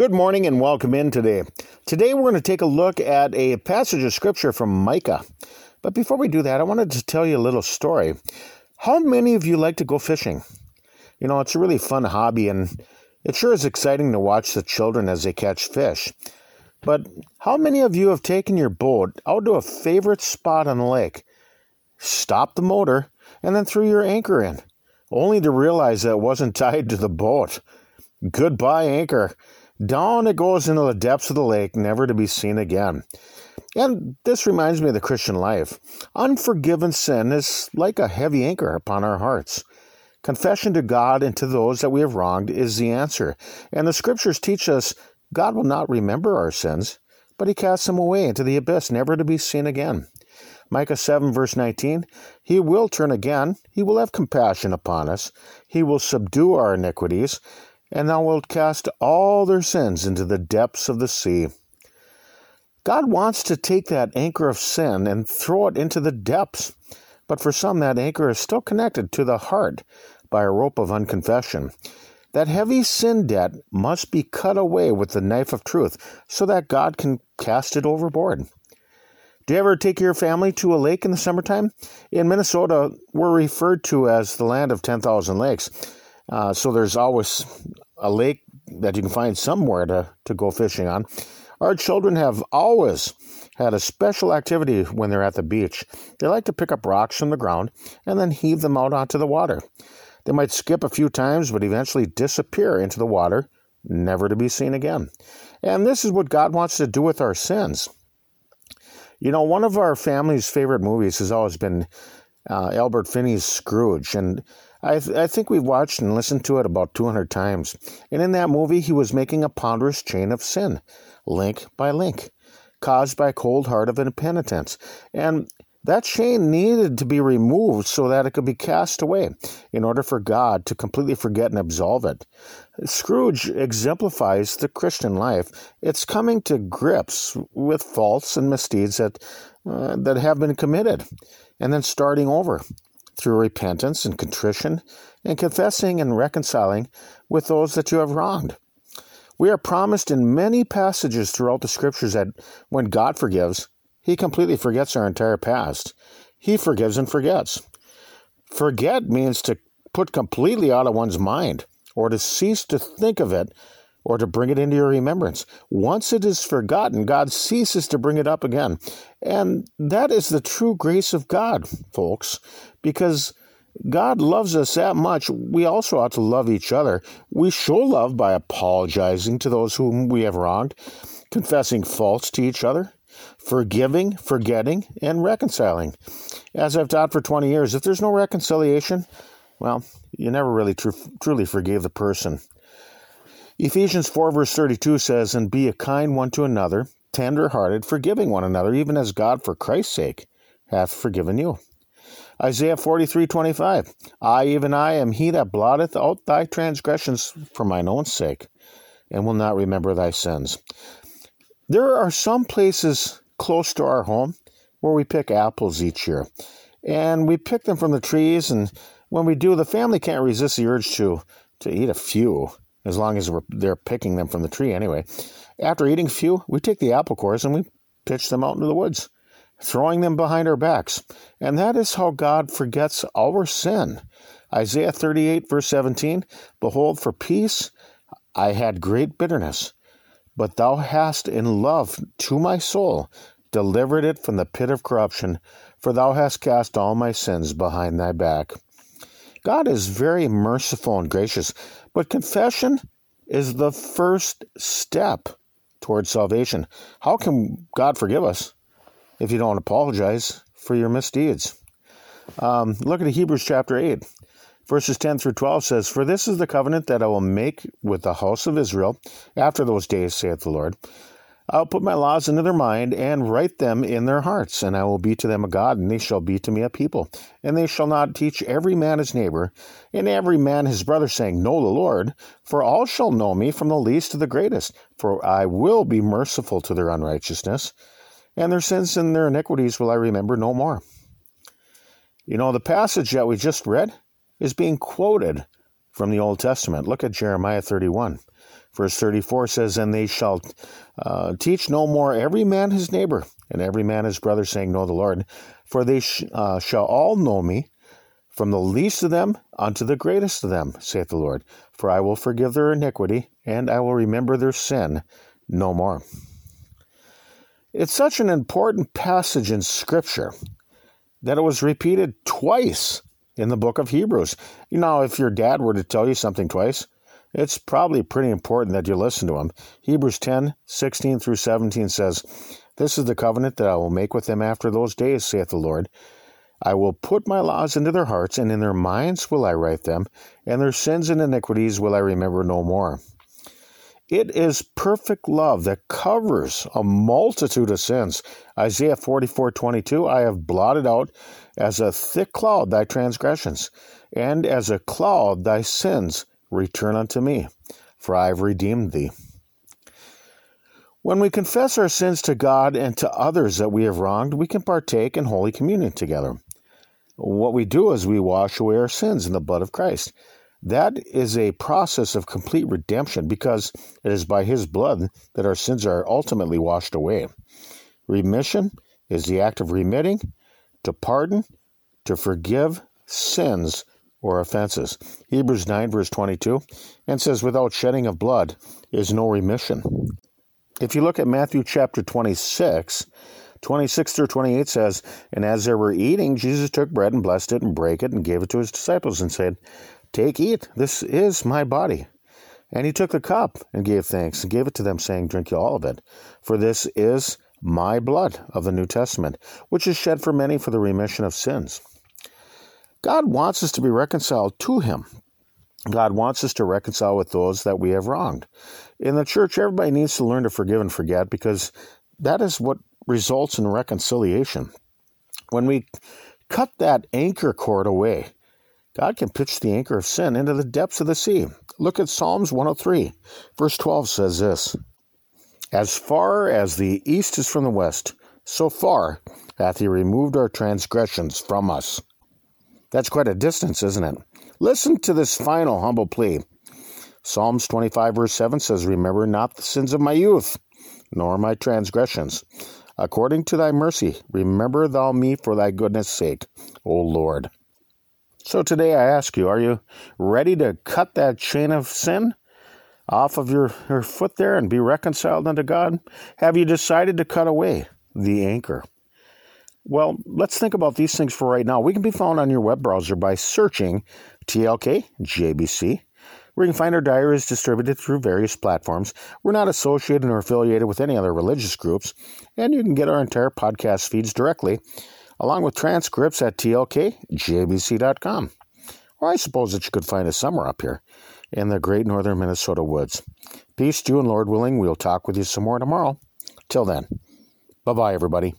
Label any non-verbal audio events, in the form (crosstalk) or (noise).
Good morning and welcome in today. Today we're going to take a look at a passage of scripture from Micah. But before we do that, I wanted to tell you a little story. How many of you like to go fishing? You know, it's a really fun hobby and it sure is exciting to watch the children as they catch fish. But how many of you have taken your boat out to a favorite spot on the lake, stopped the motor, and then threw your anchor in, only to realize that it wasn't (laughs) tied to the boat? Goodbye, anchor. Down it goes into the depths of the lake, never to be seen again. And this reminds me of the Christian life. Unforgiven sin is like a heavy anchor upon our hearts. Confession to God and to those that we have wronged is the answer. And the scriptures teach us God will not remember our sins, but he casts them away into the abyss, never to be seen again. Micah 7, verse 19 He will turn again, he will have compassion upon us, he will subdue our iniquities, and thou wilt cast all their sins into the depths of the sea. God wants to take that anchor of sin and throw it into the depths, but for some that anchor is still connected to the heart by a rope of unconfession. That heavy sin debt must be cut away with the knife of truth so that God can cast it overboard. Do you ever take your family to a lake in the summertime? In Minnesota, we're referred to as the land of 10,000 lakes. Uh, so there's always a lake that you can find somewhere to, to go fishing on. Our children have always had a special activity when they're at the beach. They like to pick up rocks from the ground and then heave them out onto the water. They might skip a few times, but eventually disappear into the water, never to be seen again. And this is what God wants to do with our sins. You know, one of our family's favorite movies has always been uh, Albert Finney's Scrooge. And I, th- I think we've watched and listened to it about 200 times. And in that movie, he was making a ponderous chain of sin, link by link, caused by a cold heart of impenitence. And that chain needed to be removed so that it could be cast away in order for God to completely forget and absolve it. Scrooge exemplifies the Christian life. It's coming to grips with faults and misdeeds that, uh, that have been committed and then starting over through repentance and contrition and confessing and reconciling with those that you have wronged. We are promised in many passages throughout the scriptures that when God forgives, he completely forgets our entire past. He forgives and forgets. Forget means to put completely out of one's mind or to cease to think of it or to bring it into your remembrance. Once it is forgotten, God ceases to bring it up again. And that is the true grace of God, folks, because God loves us that much. We also ought to love each other. We show love by apologizing to those whom we have wronged, confessing faults to each other, forgiving, forgetting, and reconciling. As I've taught for 20 years, if there's no reconciliation, well, you never really tr- truly forgave the person. Ephesians 4, verse 32 says, And be a kind one to another, tender hearted, forgiving one another, even as God, for Christ's sake, hath forgiven you. Isaiah 43, 25, I, even I, am he that blotteth out thy transgressions for mine own sake, and will not remember thy sins. There are some places close to our home where we pick apples each year. And we pick them from the trees, and when we do, the family can't resist the urge to, to eat a few as long as we're they're picking them from the tree anyway. After eating a few, we take the apple cores and we pitch them out into the woods, throwing them behind our backs. And that is how God forgets our sin. Isaiah 38, verse 17 Behold, for peace I had great bitterness, but thou hast in love to my soul delivered it from the pit of corruption, for thou hast cast all my sins behind thy back. God is very merciful and gracious, but confession is the first step towards salvation. How can God forgive us if you don't apologize for your misdeeds? Um, look at Hebrews chapter 8. Verses 10 through 12 says, For this is the covenant that I will make with the house of Israel after those days, saith the Lord. I'll put my laws into their mind and write them in their hearts, and I will be to them a God, and they shall be to me a people. And they shall not teach every man his neighbor, and every man his brother, saying, Know the Lord, for all shall know me from the least to the greatest, for I will be merciful to their unrighteousness, and their sins and their iniquities will I remember no more. You know, the passage that we just read is being quoted from the Old Testament. Look at Jeremiah 31. Verse 34 says, And they shall uh, teach no more every man his neighbor, and every man his brother, saying, Know the Lord. For they sh- uh, shall all know me, from the least of them unto the greatest of them, saith the Lord. For I will forgive their iniquity, and I will remember their sin no more. It's such an important passage in Scripture that it was repeated twice in the book of Hebrews. You know, if your dad were to tell you something twice, it's probably pretty important that you listen to him. Hebrews 10 16 through 17 says, This is the covenant that I will make with them after those days, saith the Lord. I will put my laws into their hearts, and in their minds will I write them, and their sins and iniquities will I remember no more. It is perfect love that covers a multitude of sins. Isaiah 44 22, I have blotted out as a thick cloud thy transgressions, and as a cloud thy sins return unto me, for I have redeemed thee. When we confess our sins to God and to others that we have wronged, we can partake in Holy Communion together. What we do is we wash away our sins in the blood of Christ. That is a process of complete redemption because it is by His blood that our sins are ultimately washed away. Remission is the act of remitting, to pardon, to forgive sins or offenses. Hebrews 9, verse 22, and says, Without shedding of blood is no remission. If you look at Matthew chapter 26, 26 through 28 says, And as they were eating, Jesus took bread and blessed it and brake it and gave it to his disciples and said, Take, eat, this is my body. And he took the cup and gave thanks and gave it to them, saying, Drink you all of it. For this is my blood of the New Testament, which is shed for many for the remission of sins. God wants us to be reconciled to Him. God wants us to reconcile with those that we have wronged. In the church, everybody needs to learn to forgive and forget because that is what results in reconciliation. When we cut that anchor cord away, God can pitch the anchor of sin into the depths of the sea. Look at Psalms 103. Verse 12 says this As far as the east is from the west, so far hath he removed our transgressions from us. That's quite a distance, isn't it? Listen to this final humble plea. Psalms 25, verse 7 says, Remember not the sins of my youth, nor my transgressions. According to thy mercy, remember thou me for thy goodness' sake, O Lord. So today I ask you, are you ready to cut that chain of sin off of your, your foot there and be reconciled unto God? Have you decided to cut away the anchor? Well, let's think about these things for right now. We can be found on your web browser by searching TLK JBC. Where you can find our diaries distributed through various platforms. We're not associated or affiliated with any other religious groups, and you can get our entire podcast feeds directly along with transcripts at tlkjbc.com. Or I suppose that you could find us somewhere up here in the great northern Minnesota woods. Peace to you, and Lord willing, we'll talk with you some more tomorrow. Till then, bye bye, everybody.